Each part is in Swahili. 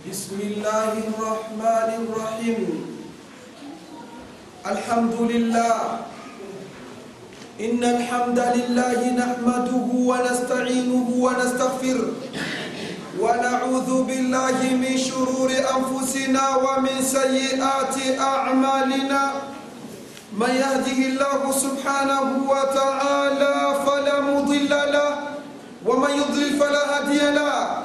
بسم الله الرحمن الرحيم. الحمد لله. إن الحمد لله نحمده ونستعينه ونستغفره. ونعوذ بالله من شرور أنفسنا ومن سيئات أعمالنا. من يهده الله سبحانه وتعالى فلا مضل له. ومن يضلل فلا هادي له.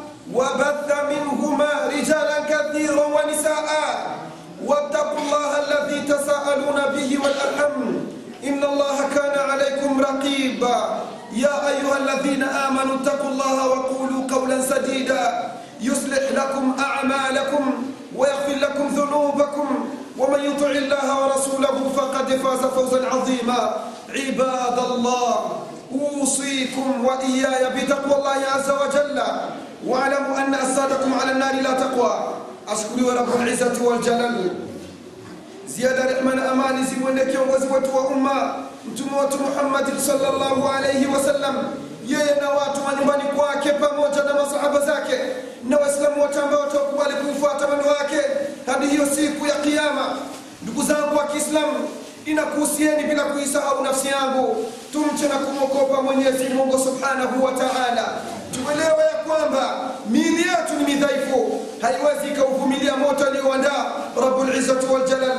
وبث منهما رجالا كثيرا ونساء. واتقوا الله الذي تساءلون به والأرحم إن الله كان عليكم رقيبا. يا أيها الذين آمنوا اتقوا الله وقولوا قولا سديدا. يصلح لكم أعمالكم ويغفر لكم ذنوبكم. ومن يطع الله ورسوله فقد فاز فوزا عظيما. عباد الله أوصيكم وإياي بتقوى الله عز وجل. واعلموا أن أسادكم على النار لا تقوى أشكر رب العزة والجلال ziada rehma na amani zimwende kiongozi wetu wa umma mtume wetu Muhammad sallallahu alayhi wasallam, yeye na watu wa nyumbani kwake pamoja na masahaba zake na waislamu wote ambao watakubali kufuata mwendo wake hadi hiyo siku ya Kiyama. Ndugu zangu wa Kiislamu, inakuhusieni bila kuisahau nafsi yangu, tumche na kumwogopa Mwenyezi Mungu subhanahu wa ta'ala. Tuelewe ya kwamba miili yetu ni midhaifu, haiwezi ikauvumilia moto alioandaa Rabbul Izzati wal Jalal.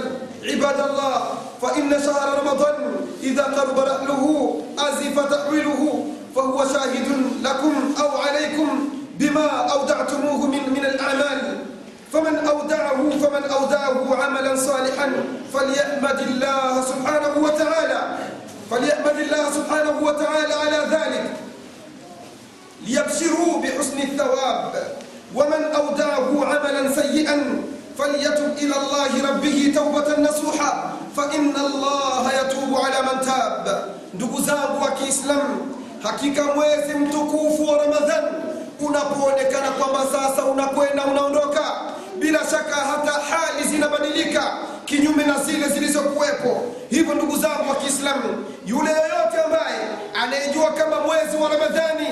Ibadallah, fa inna shahra Ramadan idha qaraba rahluhu azifa tahwiluhu fahuwa shahidun lakum au alaykum bima awda'tumuhu min min al-a'mal فمن أودعه فمن أودعه عملا صالحا فليحمد الله سبحانه وتعالى فليحمد الله سبحانه وتعالى على ذلك ليبشروا بحسن الثواب. ومن أوداه عملا سيئا فليتب إلى الله ربه توبة نصوحا. فإن الله يتوب على من تاب. دقزاب وكيسلم حقيقة مويسم تكوف ورمضان unapoonekana kwamba sasa unakwenda unaondoka bila shaka hata hali zinabadilika. Kinyume na zile zilizokuwepo. Hivyo ndugu zangu wa Kiislamu, yule yoyote ambaye anayejua kama mwezi wa Ramadhani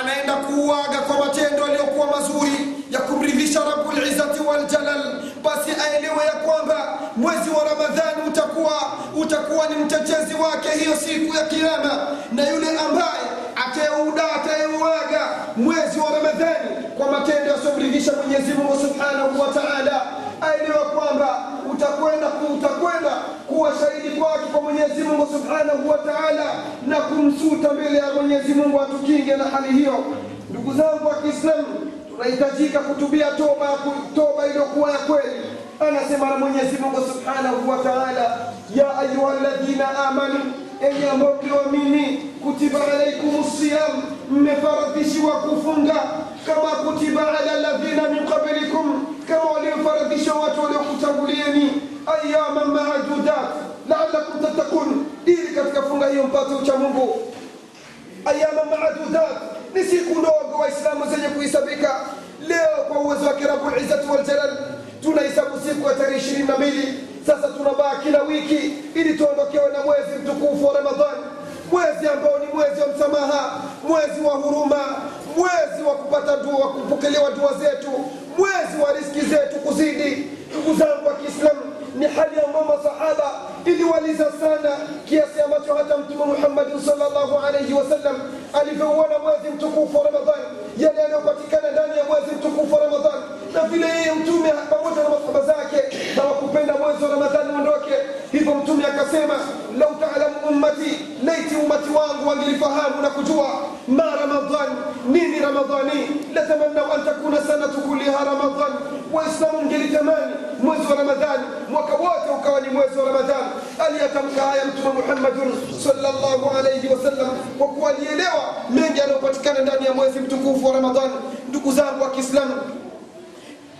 anaenda kuuaga kwa matendo yaliyokuwa mazuri ya kumridhisha Rabbul Izzati wal Jalal, basi aelewe ya kwamba mwezi wa Ramadhani utakuwa utakuwa ni mtetezi wake hiyo siku ya Kiyama, na yule ambaye atayeuda atayeuaga mwezi wa Ramadhani kwa matendo yasiyomridhisha Mwenyezi Mungu Subhanahu wa Ta'ala, aelewe kwamba utakwenda utakwenda kuwa shahidi kwake kwa Mwenyezi Mungu Subhanahu wa Ta'ala na kumsuta mbele ya Mwenyezi Mungu atukinge na hali hiyo. Ndugu zangu wa Kiislamu, tunahitajika kutubia toba toba iliyokuwa ya kweli. Anasema na Mwenyezi Mungu Subhanahu wa Ta'ala, ya ayyuhalladhina amanu, enyi ambao mlioamini, kutiba alaikumus siyam, mmefaradhishiwa kufunga kama kutiba ala alladhina min qablikum, kama waliofaradhisha watu waliokutangulieni, ayyaman maadudat laalakum tattakun, ili katika funga hiyo mpate ucha Mungu. Ayama maadudat ni siku ndogo Waislamu zenye kuhisabika. Leo kwa uwezo wake Rabbul Izzati tunahesabu siku ya tarehe ishirini na mbili. Sasa tunabaa kila wiki ili tuondokewe na mwezi mtukufu wa Ramadhani, mwezi ambao ni mwezi wa msamaha, mwezi wa huruma, mwezi wa kupata dua, kupokelewa dua zetu, mwezi wa riski zetu kuzidi. Ndugu zangu wa Kiislamu, ni hali ambayo masahaba iliwaliza sana kiasi ambacho hata Mtume Muhammad sallallahu alayhi wasallam alivyouona mwezi mtukufu wa Ramadhan, yale yanayopatikana ndani ya mwezi mtukufu wa Ramadhan, na vile yeye Mtume pamoja na masahaba zake hawakupenda mwezi wa Ramadhani uondoke. Hivyo Mtume akasema, lau taalamu ummati, laiti ummati wangu wangelifahamu na kujua ma Ramadhan, nini Ramadhani, latamannau an takuna sanatu kulliha Ramadhan, Waislamu mngelitamani mwezi wa Ramadhani mwaka wote ukawa ni mwezi wa Ramadhani. Aliyatamka haya Mtume Muhammadun sallallahu alayhi wasallam kwa kuwa alielewa mengi yanayopatikana ndani ya mwezi mtukufu wa Ramadhani. Ndugu zangu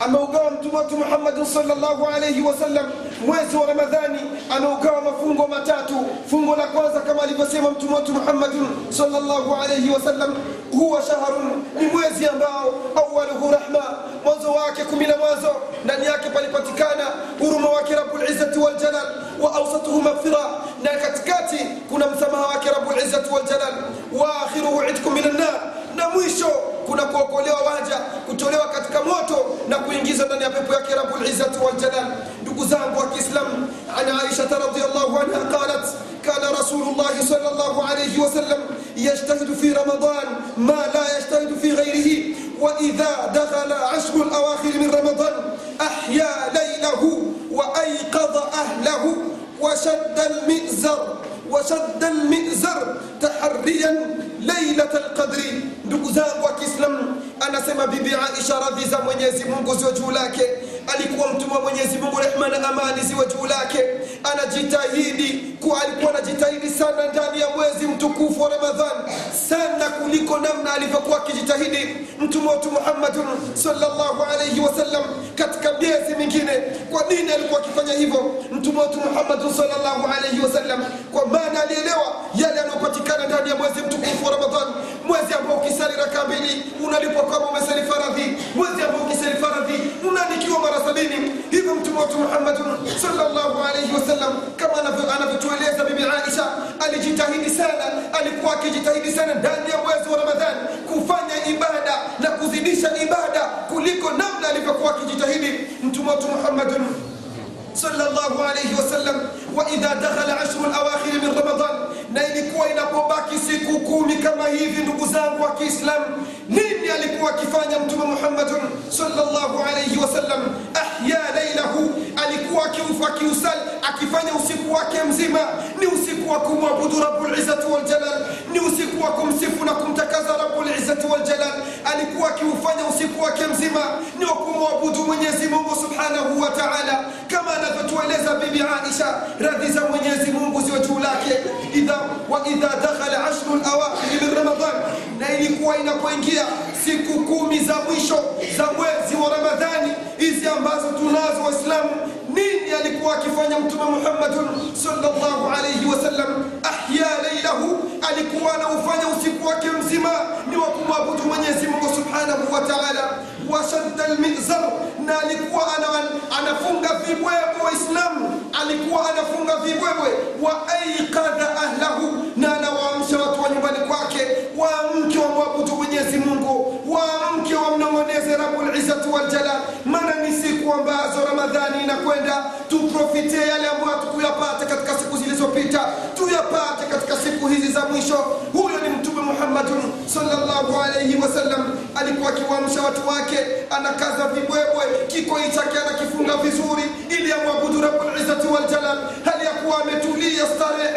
ameugawa mtume wetu Muhammad sallallahu alayhi wasallam mwezi wa ramadhani. Ameugawa mafungo matatu. Fungo la kwanza kama alivyosema mtume wetu muhammadin salllahu alaihi wasallam huwa shahrun ni mwezi ambao awaluhu rahma mwanzo wake kumi na mwanzo ndani yake palipatikana huruma wake rabulizzati waljalal wa ausatuhu maghfira. Na katikati kuna msamaha wake rabulizzati waljalal wa akhiruhu idkum min annar na mwisho kuna kuokolewa waja kutolewa katika kujiingiza ndani ya pepo yake Rabbul Izzati wal Jalal. Ndugu zangu wa Kiislamu, an Aisha radhiyallahu anha qalat kana Rasulullah sallallahu alayhi wasallam yajtahidu fi Ramadan ma la yajtahidu fi ghayrihi وإذا دخل عشر الأواخر من رمضان أحيا ليله وأيقظ أهله وشد المئزر وشد المئزر تحريا ليلة القدر دقزان وكسلم anasema bibi aisha radhi za mwenyezi mungu ziwe juu lake. Alikuwa mtume wa mwenyezi mungu rehma na amani ziwe juu lake. Anajitahidi kuwa alikuwa anajitahidi sana ndani ya mwezi mtukufu wa ramadhan sana kuliko namna alivyokuwa akijitahidi mtume wetu muhammadun salllahu alaihi wasallam katika miezi mingine. Kwa nini alikuwa akifanya hivyo? Mtume wetu muhammadun salllahu alaihi wasallam kwa maana alielewa yale yanayopatikana ndani ya mwezi mtukufu wa ramadhan mwezi ambao ukisali raka mbili unalipwa kama umesali faradhi mwezi ambao ukisali faradhi unaandikiwa mara sabini. Hivyo mtume wetu Muhammad sallallahu alayhi wasallam kama anavyotueleza bibi aisha alijitahidi sana alikuwa akijitahidi sana ndani ya mwezi wa ramadhani kufanya ibada na kuzidisha ibada kuliko namna alivyokuwa akijitahidi mtume wetu muhammadun الله عليه wasallam wa idha dakhala ashru alawakhir na ilikuwa inapobaki siku kumi kama hivi ndugu zangu wa kiislam nini alikuwa akifanya mtume muhammadun sallallahu alayhi wasallam ahya lailahu alikuwa akiusali akifanya usiku wake mzima. Ni usiku wa kumwabudu rabulizzati waljalal ni usiku usiku wake mzima. Ni wa kumwabudu mwenyezi subhanahu wa taala. Kama anavyotueleza bibi aisha radhi za mwenyezi mungu ziwe juu lake. Idha wa idha dakhala ashru lawakhiri min ramadan. Na ilikuwa inapoingia siku kumi za mwisho za mwezi wa ramadhani hizi ambazo tunazo waislamu alikuwa akifanya mtume muhammadun sallallahu alayhi wasallam ahya lailahu alikuwa anaufanya usiku wake mzima ni wa kumwabudu mwenyezi mungu subhanahu wa taala. Washadda almizar, na alikuwa anafunga vibwebwe waislamu alikuwa anafunga vibwebwe. Wa aikadha ahlahu na anawaamsha watu wa nyumbani kwake. Waamke wamwabudu mwenyezi mungu. Waamke wamnong'oneze rabulizzati waljalal maana ni siku ambazo ramadhani inakwenda tuprofite yale ambayo hatukuyapata katika siku zilizopita. Tuyapate katika siku hizi za mwisho. Huyo ni mtume muhammadun salllahu alaihi wasallam alikuwa akiwaamsha watu wake anakaza vibwebwe kikoi chake anakifunga vizuri ili amwabudu rabulizzati waljalal hali ya kuwa ametulia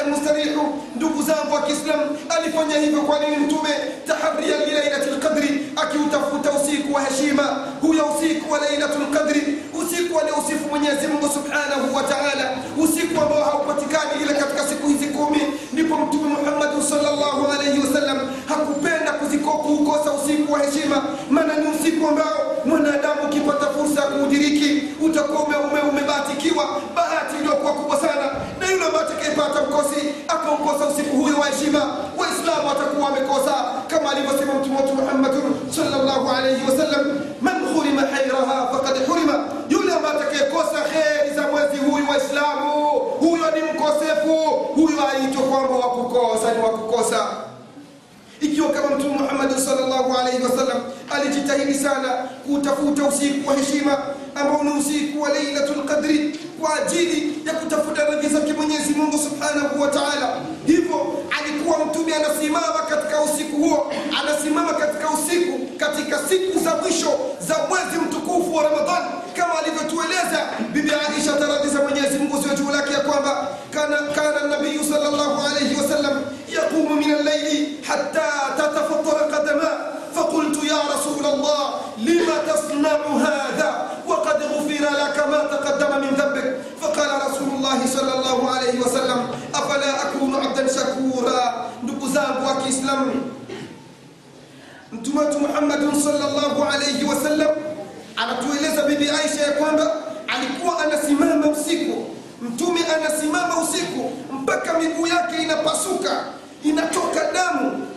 mustarihu. Ndugu zangu wa kiislam alifanya hivyo kwa nini mtume? Tahabria lilailati lqadri akiutafuta usiku wa heshima huyo usiku wa lailatu lqadri usiku aliousifu mwenyezi mungu subhanahu wa taala usiku ambao haupatikani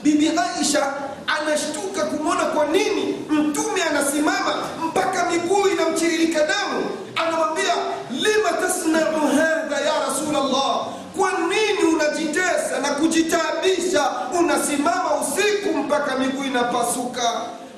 bibi aisha anashtuka kumwona kwa nini mtume anasimama mpaka miguu inamchiririka damu. Anamwambia lima tasnau hadha ya rasulllah kwa nini unajitesa na kujitaabisha unasimama usiku mpaka miguu inapasuka.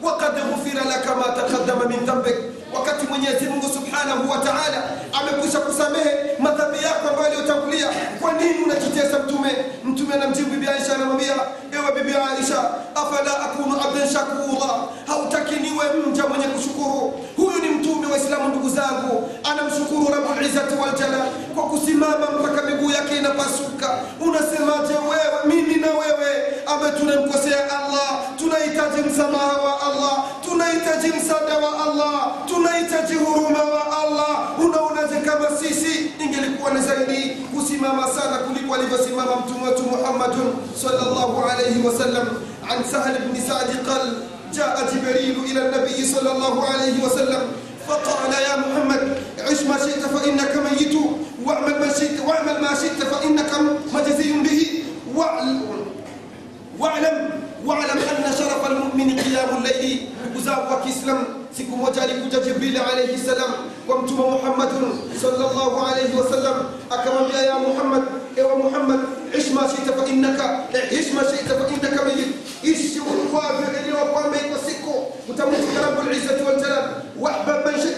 Wakad ghufira laka ma taqaddama min dhambik wakati mwenyezi mungu subhanahu wa taala amekwisha kusamehe madhambi yako ambayo aliyotangulia kwa nini unajitesa mtume? Mtume anamjibu bibi aisha anamwambia ewe bibi aisha afala akunu abdan shakura hautaki niwe mja mwenye kushukuru. Huyu ni mtume wa islamu ndugu zangu. Anamshukuru rabulizzati waljalal kwa kusimama mpaka miguu yake inapasuka. Unasemaje wewe? Mimi na wewe. Ambaye tunamkosea allah? Tunahitaji msamaha tunahitaji wa allah tunahitaji huruma wa allah unaonaje kama sisi ingelikuwa ni zaidi kusimama sana kuliko alivyosimama mtume wetu muhammadun sallallahu alayhi wasallam an sahl bni sadi qal جبريل إلى النبي صلى الله عليه وسلم فقال يا محمد عش ما شئت فإنك ميت واعمل ما شئت واعمل ما شئت فإنك مجزي به واعلم واعلم أن شرف المؤمن قيام الليل وزاو وكسلم siku moja alikuja jibrili alaihi salam kwa mtume muhammadun salllahu alaihi wasallam akamwambia ya muhammad ewe muhammad ish ma shita fa innaka ish ma shita fa innaka mayit ishi ukwavyo elewa kwamba iko siku utamwita rabulizzati waljalal wahbab man shit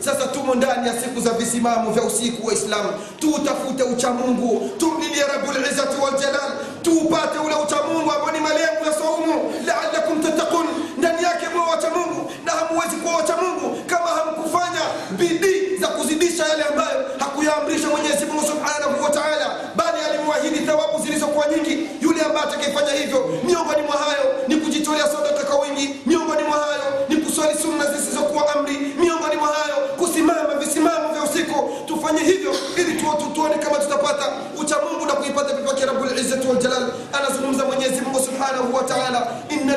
sasa tumo ndani ya siku za visimamo vya usiku wa islamu. Tuutafute uchamungu tumlilie rabulizzati waljalal tuupate ule uchamungu ambao ni malengo ya saumu. Laalakum tattaqun. Ndani yake mwa wachamungu na hamuwezi kuwa wachamungu kama hamkufanya bidii za kuzidisha yale ambayo hakuyaamrisha mwenyezi mungu subhanahu wa taala. Bali alimwahidi thawabu zilizokuwa nyingi. Yule ambaye atakayefanya hivyo miongoni mwa hayo ni kujitolea sadaka kwa wingi. Miongoni mwa hayo ni kuswali sunna zisizokuwa amri miongoni mwa hayo kusimama visimamo vya usiku tufanye hivyo ili tuone kama tutapata uchamungu na kuipata pepo yake waljalal anazungumza mwenyezi mungu subhanahu wa taala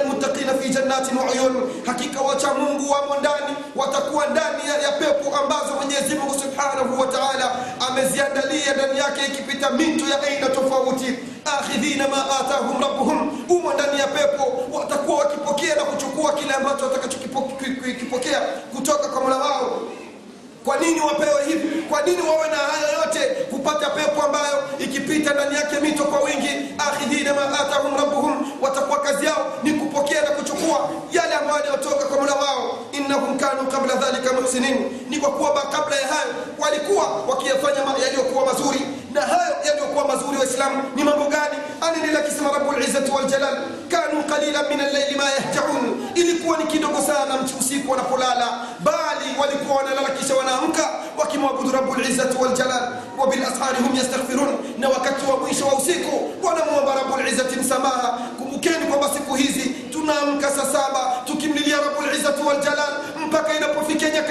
lmuttaqina fi jannatin wauyun hakika wacha mungu wamo ndani watakuwa ndani ya, pepo ambazo mwenyezi mungu subhanahu wa ameziandalia ndani yake ikipita mito ya aina tofauti. Akhidhina ma atahum rabbuhum. Umo ndani ya pepo watakuwa wakipokea na kuchukua kile ambacho watakachokipokea kutoka kwa mola wao kwa nini wapewe hivi? Kwa nini wawe na haya yote? Kupata pepo ambayo ikipita ndani yake mito kwa wingi. Akhidhina ma atahum rabbuhum. Watakuwa kazi yao ni kupokea na kuchukua yale ambayo yaliyotoka kwa mola wao innahum kanu qabla dhalika muhsinin. Ni kwa kuwa kabla ya hayo walikuwa wakiyafanya yaliyokuwa mazuri. Na hayo yaliyokuwa mazuri waislamu ni mambo gani? Anaendelea akisema rabulizzati waljalal kanu qalilan min allaili ma yahjaun. Ilikuwa ni kidogo sana usiku wanapolala bali walikuwa wanalala kisha wanaamka wakimwabudu rabulizzati waljalal wabilashari hum yastaghfirun. Na wakati wa mwisho wa usiku wanamwomba rabulizzati msamaha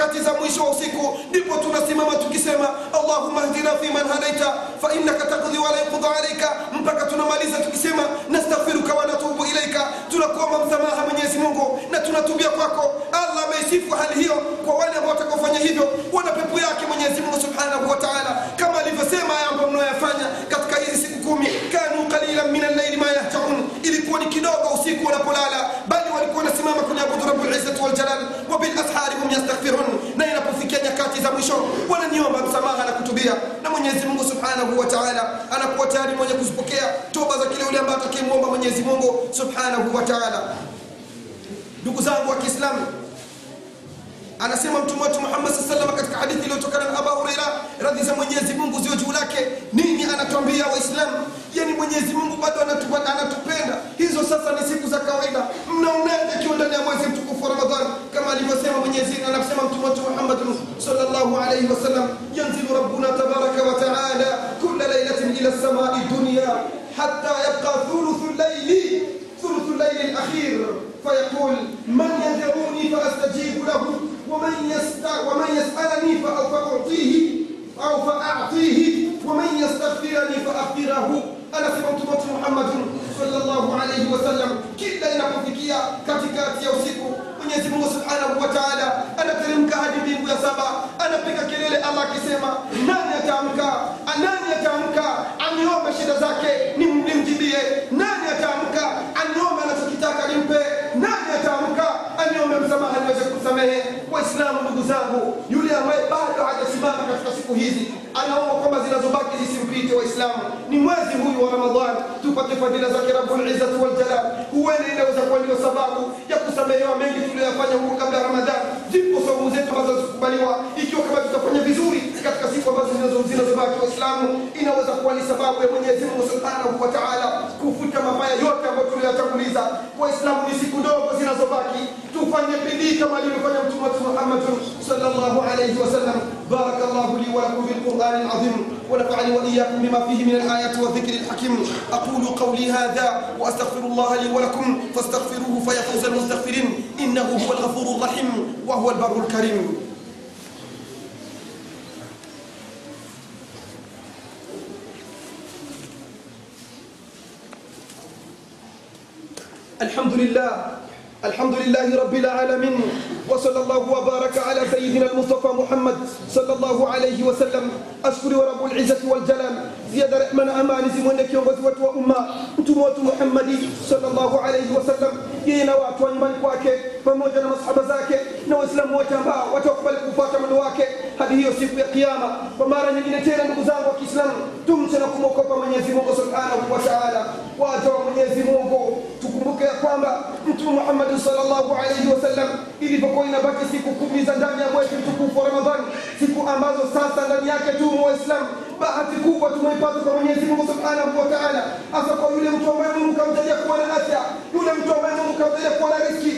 nyakati za mwisho wa usiku ndipo tunasimama tukisema allahumma hdina fiman hadaita fainaka takdhi wala yuqda alaika mpaka tunamaliza tukisema nastaghfiruka wa natubu ilaika tunakuomba msamaha mwenyezi mungu na tunatubia kwako. Allah ameisifu hali hiyo. Kwa wale ambao watakaofanya hivyo wana pepo yake mwenyezi mungu subhanahu wa taala rabulizzati waljalal wabilashari hum yastaghfirun. Na inapofikia nyakati za mwisho wananiomba msamaha na kutubia. Na mwenyezi mungu subhanahu wa taala anakuwa tayari mwenye kuzipokea toba za kile ule ambaye atakayemwomba mwenyezi mungu subhanahu wa taala. Ndugu zangu wa kiislamu Anasema mtume wetu Muhammad sallallahu alaihi wasallam katika hadithi iliyotokana na Abu Huraira, radhi za Mwenyezi Mungu ziwe juu lake, nini anatuambia Waislamu? Yani Mwenyezi Mungu bado anatupenda, anatupenda. Hizo sasa ni siku za kawaida, mnaonaje ikiwa ndani ya mwezi mtukufu wa Ramadhani, kama alivyosema Mwenyezi Mungu, anasema mtume wetu Muhammad sallallahu alaihi wasallam, yanzilu rabbuna tabaraka wa taala kulla lailatin ila samai dunya hata yabqa thuluthu layli thuluthu layli al-akhir. Fayaqul man yad'uni fa lahu. ومن يسألني فأ- فأعطيه أو فأعطيه ومن يستغفرني فأغفره أنا سمعت موت محمد صلى الله عليه وسلم كلا inapofikia katikati ya usiku Mwenyezi Mungu Subhanahu wa Ta'ala anateremka hadi mbingu ya saba, anapiga kelele Allah akisema, nani ataamka? Nani ataamka aniombe shida zake nim- nimjibie? Nani ataamka aniombe anachokitaka nimpe? Nani ataamka aniombe msamaha niweze kusamehe? Waislamu ndugu zangu, yule ambaye bado hajasimama katika siku hizi anaomba kwamba zinazobaki zisimpite Waislamu, ni mwezi huyu wa Ramadhani tupate fadhila zake Rabbul Izzati wal Jalal. Huenda inaweza kuwa ndio sababu ya kusamehewa mengi tuliyoyafanya huko kabla ya Ramadhani. Zipo saumu zetu ambazo zikubaliwa, ikiwa kama tutafanya vizuri katika siku ambazo zinazo- zinazobaki Waislamu, inaweza kuwa ni sababu ya Mwenyezi Mungu Subhanahu wa Ta'ala kufuta mabaya yote ambayo tuliyatanguliza. Waislamu, ni siku ndogo zinazobaki, tufanye bidii kama alivyofanya sallallahu alayhi wasallam. Barakallahu li wa lakum bil Qur'an al-azim ونفعني وإياكم بما فيه من الآيات والذكر الحكيم أقول قولي هذا وأستغفر الله لي ولكم فاستغفروه فيا فوز المستغفرين إنه هو الغفور الرحيم وهو البر الكريم الحمد لله الحمد لله رب العالمين وصلى الله وبارك على سيدنا المصطفى محمد صلى الله عليه وسلم. أشكر رب العزة والجلال. زيادة رحمن أمان زمونك يوم غزوة وأمة. تموت محمد صلى الله عليه وسلم. يينا وات من كواكي فموجنا مصحب زاكي نو إسلام وجمع وتقبل كفاة من واكي هذه يوسف القيامة. فما رأينا من تيرا نغزان وكسلام تمسنا كموكو من يزمو سبحانه وتعالى. واتوا من يزمو تكمبك يا mtume Muhammad sallallahu alaihi wasallam ilipokuwa inabaki siku kumi za ndani ya mwezi mtukufu wa Ramadhani siku ambazo sasa ndani yake tu waislamu bahati kubwa tumeipata kwa Mwenyezi Mungu Subhanahu wa Ta'ala, hasa kwa yule mtu ambaye Mungu kamjalia kuwa na afya, yule mtu ambaye Mungu kamjalia kuwa na riziki,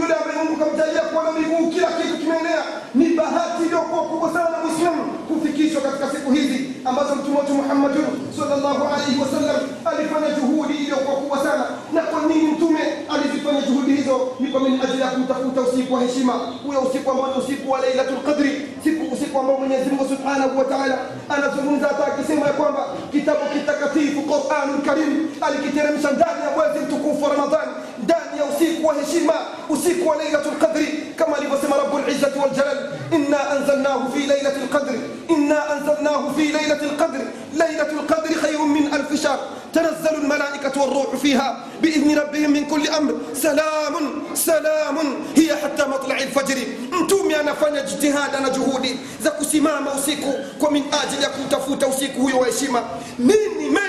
yule ambaye Mungu kamjalia kuwa na miguu, kila kitu kimeenea. Ni bahati iliyokuwa kubwa sana Muislamu kufikishwa katika siku hizi ambazo Mtume wetu Muhammad sallallahu alaihi wasallam alifanya juhudi iliyokuwa kubwa sana. Na kwa nini Mtume alizifanya juhudi hizo? Ni kwa minajili ya kumtafuta usiku wa heshima, huyo usiku ambao usiku wa Lailatul Qadri, siku usiku ambao Mwenyezi Mungu Subhanahu wa Ta'ala anazungumza hata akisema ya kwamba kitabu kitakatifu Qur'anul Karim alikiteremsha ndani ya mwezi mtukufu wa Ramadhani, ndani ya usiku wa heshima, usiku wa Lailatul Qadri, الكرامة لوسم رب العزة والجلال. إنا أنزلناه في ليلة القدر. إنا أنزلناه في ليلة القدر. ليلة القدر خير من ألف شهر. تنزل الملائكة والروح فيها بإذن ربهم من كل أمر. سلام سلام. هي حتى مطلع الفجر. أنتم يا نفن اجتهادنا جهودي. za kusimama usiku ومن min ajili ya kumtafuta usiku huyo من heshima nini me,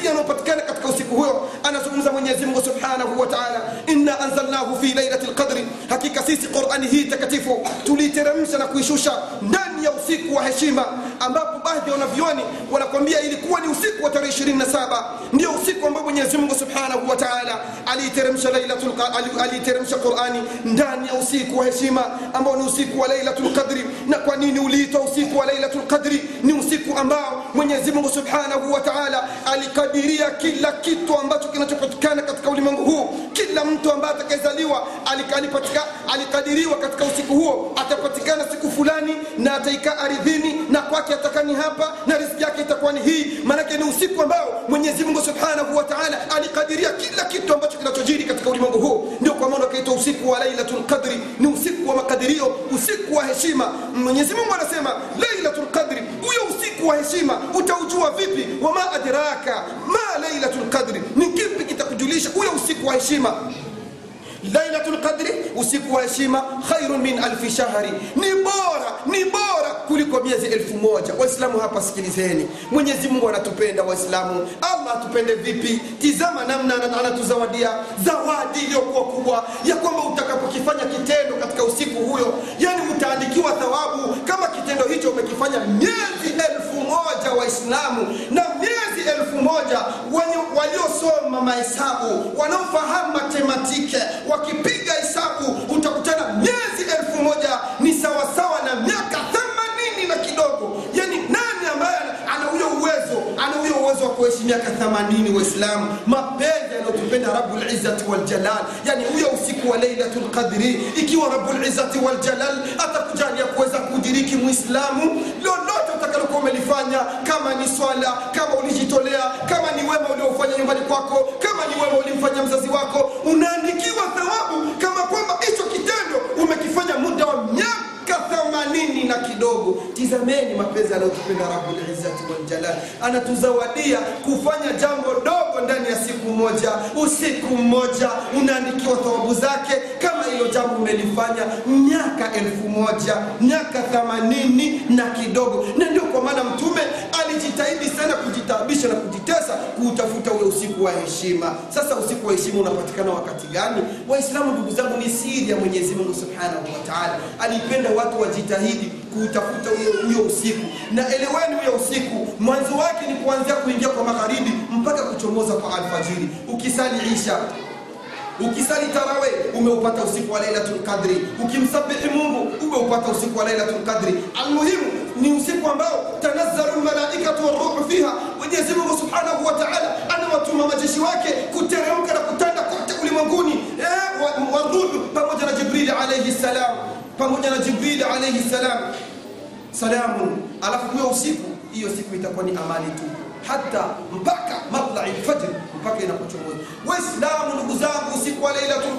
mepi yanayopatikana katika usiku huyo anazungumza mwenyezi mungu subhanahu wa taala inna anzalnahu fi lailati lqadri hakika sisi qurani hii takatifu tuliiteremsha na kuishusha ndani ya usiku wa heshima ambapo baadhi ya wanavyoni wanakwambia ilikuwa ni usiku wa tarehe 27 ndio usiku ambao mwenyezi mungu subhanahu wa aliiteremsha aliiteremsha qurani ndani ya usiku wa heshima ambao ni usiku wa lailatul qadri na kwa nini uliitwa usiku wa lailatul qadri ni usiku ambao mwenyezi subhanahu wa alikadiria kila kitu ambacho kinachopatikana katika ulimwengu huu. Kila mtu ambaye atakayezaliwa alik- alikadiriwa katika usiku huo atapatikana siku fulani na ataikaa aridhini na kwake atakani hapa na riziki yake itakuwa ni hii. Maanake ni usiku ambao mwenyezi mungu subhanahu wa taala alikadiria kila kitu ambacho kinachojiri katika ulimwengu huu ndio kwa maana ukaitwa usiku wa lailatul qadri. Ni usiku wa makadirio usiku wa heshima. Mwenyezi mungu anasema lailatul qadri huyo usiku wa heshima utaujua vipi? Wama adraka ma lailatul qadri. Ni kipi kitakujulisha huyo usiku wa heshima lailatul qadri usiku wa heshima khairun min alfi shahri. Ni bora ni bora kuliko miezi elfu moja. Waislamu hapa sikilizeni. Mwenyezi mungu anatupenda waislamu. Allah atupende vipi? Tizama namna anatuzawadia. Zawadi iliyokuwa kubwa ya kwamba utakapokifanya kitendo katika usiku huyo yani utaandikiwa thawabu kama kitendo hicho umekifanya miezi elfu moja waislamu na miezi elfu moja waliosoma mahesabu wanaofahamu matematike wakipiga hesabu utakutana miezi elfu moja ni sawasawa na miaka themanini na kidogo. Yani nani ambaye ana huyo uwezo ana huyo uwezo wa kuishi miaka 80 waislamu? Mapenzi yanayotupenda rabbul izzati wal jalal. Yani huyo usiku wa lailatul qadri ikiwa rabbul izzati wal atakujalia kuweza kudiriki muislamu utakalokuwa umelifanya kama ni swala kama ulijitolea kama ni wema uliofanya nyumbani kwako kama ni wema ulimfanya mzazi wako unaandikiwa thawabu kama kwamba hicho kitendo umekifanya muda wa miaka themanini na kidogo. Tizameni mapenzi anayotupenda rabbul izzati anatuzawadia kufanya jambo dogo ndani ya siku moja. Usiku mmoja unaandikiwa thawabu zake. Kama hilo jambo umelifanya miaka elfu moja miaka themanini na kidogo. Na ndio kuutafuta ule usiku wa heshima. Sasa usiku wa heshima unapatikana wakati gani? Waislamu ndugu zangu ni siri ya mwenyezi mungu subhanahu wa alipenda watu wajitahidi kuutafuta huyo usiku. Na eleweni huyo usiku. Mwanzo wake ni kuanzia kuingia kwa magharibi mpaka kuchomoza kwa alfajiri. Ukisali isha ukisali tarawe umeupata usiku wa lailatul ukimsabihi mungu umeupata usiku wa lailatul almuhimu ni usiku ambao tanazzalu lmalaikatu waruhu fiha mwenyezi mungu subhanahu wa anawatuma majeshi wake kuteremka na kutanda kote ulimwenguni. Eh, waruhu pamoja na jibrili alaihi salam pamoja na jibrili alaihi salam. Salamu. alafu huyo usiku hiyo siku itakuwa ni amali tu. Hata mpaka matlai lfajr mpaka inapochomoza. Waislamu ndugu zangu usiku wa lailatul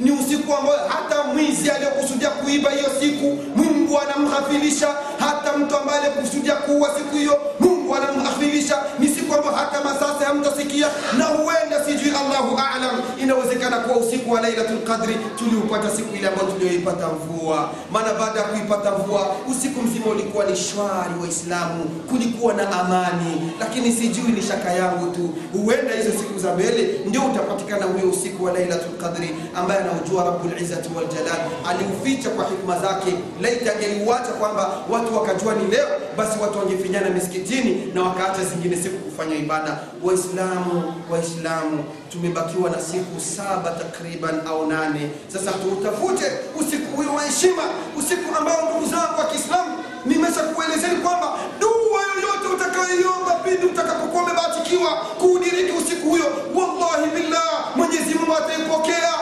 ni usiku ambao hata mwizi aliyokusudia kuiba hiyo siku mungu anamghafilisha hata mtu ambaye alikusudia kuua siku hiyo mungu anamghafilisha ni siku ambayo hata masasa hamtasikia na huenda sijui allahu alam. Inawezekana kuwa usiku wa lailatul qadri tuliupata siku ile ambayo tulioipata mvua. Maana baada ya kuipata mvua usiku mzima ulikuwa ni shwari waislamu kulikuwa na amani. Lakini sijui ni shaka yangu tu huenda hizo siku za mbele ndio utapatikana huyo usiku wa lailatul qadri ambaye anaujua rabbul izzati aliuficha kwa hikma zake laiti angeliuacha kwamba watu wakajua ni leo basi watu wangefinyana misikitini na wakaacha zingine siku kufanya ibada. Waislamu waislamu tumebakiwa na siku saba takriban au nane. Sasa tuutafute usiku huyo wa heshima usiku ambao ndugu zangu wa kiislamu nimesha kuelezeni kwamba dua yoyote utakayoiomba pindi utakapokuwa umebahatikiwa kuudiriki usiku huyo wallahi billah mwenyezi mungu ataipokea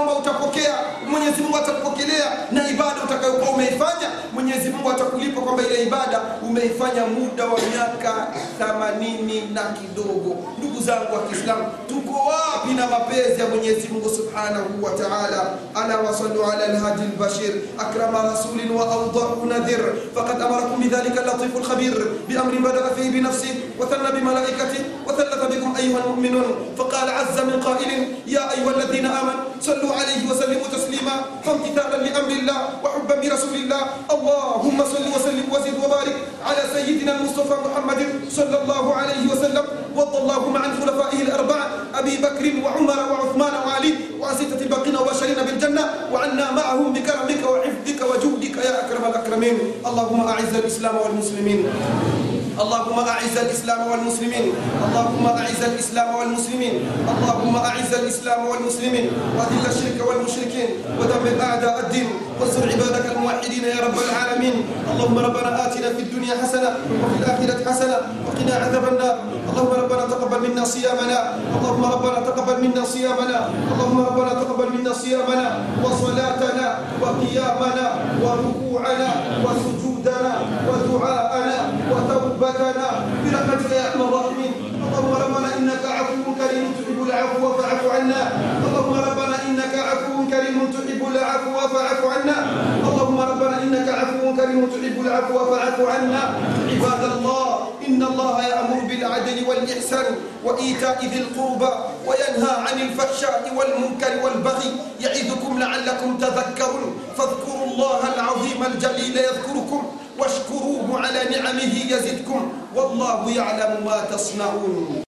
unaomba utapokea, Mwenyezi Mungu atakupokelea, na ibada utakayokuwa umeifanya Mwenyezi Mungu atakulipa kwamba ile ibada umeifanya muda wa miaka themanini na kidogo. Ndugu zangu wa Kiislamu, tuko wapi na mapenzi ya Mwenyezi Mungu subhanahu wa ta'ala? ana wasallu ala alhadi albashir akrama rasulin wa awdahu nadhir faqad amarakum bidhalika latiful khabir biamrin badaa fihi binafsihi wa thanna bimalaikatihi أيها المؤمنون فقال عز من قائل يا أيها الذين آمنوا صلوا عليه وسلموا تسليما فامتثالا لأمر الله وحبا برسول الله. اللهم صل وسلم وزد وبارك على سيدنا المصطفى محمد صلى الله عليه وسلم. وارض اللهم عن خلفائه الأربعة أبي بكر وعمر وعثمان وعلي وعن ستة الباقين وبشرين بالجنة. وعنا معهم بكرمك وحفظك وجودك يا أكرم الأكرمين. اللهم أعز الإسلام والمسلمين. اللهم أعز الإسلام والمسلمين. اللهم أعز الإسلام والمسلمين. اللهم أعز الإسلام والمسلمين. وأذل الشرك والمشركين. ودمر أعداء الدين. وانصر عبادك الموحدين يا رب العالمين. اللهم ربنا آتنا في الدنيا حسنة وفي الآخرة حسنة وقنا عذاب النار. اللهم ربنا تقبل منا صيامنا. اللهم ربنا تقبل منا صيامنا. اللهم ربنا تقبل منا صيامنا وصلاتنا وقيامنا وركوعنا وسجودنا. ودعاءنا وتوبتنا. برحمتك يا أرحم الراحمين. اللهم ربنا إنك عفو كريم تحب العفو فاعف عنا. اللهم ربنا إنك عفو كريم تحب العفو فاعف عنا. اللهم ربنا إنك عفو كريم تحب العفو فاعف عنا. عباد الله إن الله يأمر بالعدل والإحسان وإيتاء ذي القربى وينهى عن الفحشاء والمنكر والبغي يعظكم لعلكم تذكرون فاذكروا الله العظيم الجليل يذكركم واشكروه على نعمه يزدكم والله يعلم ما تصنعون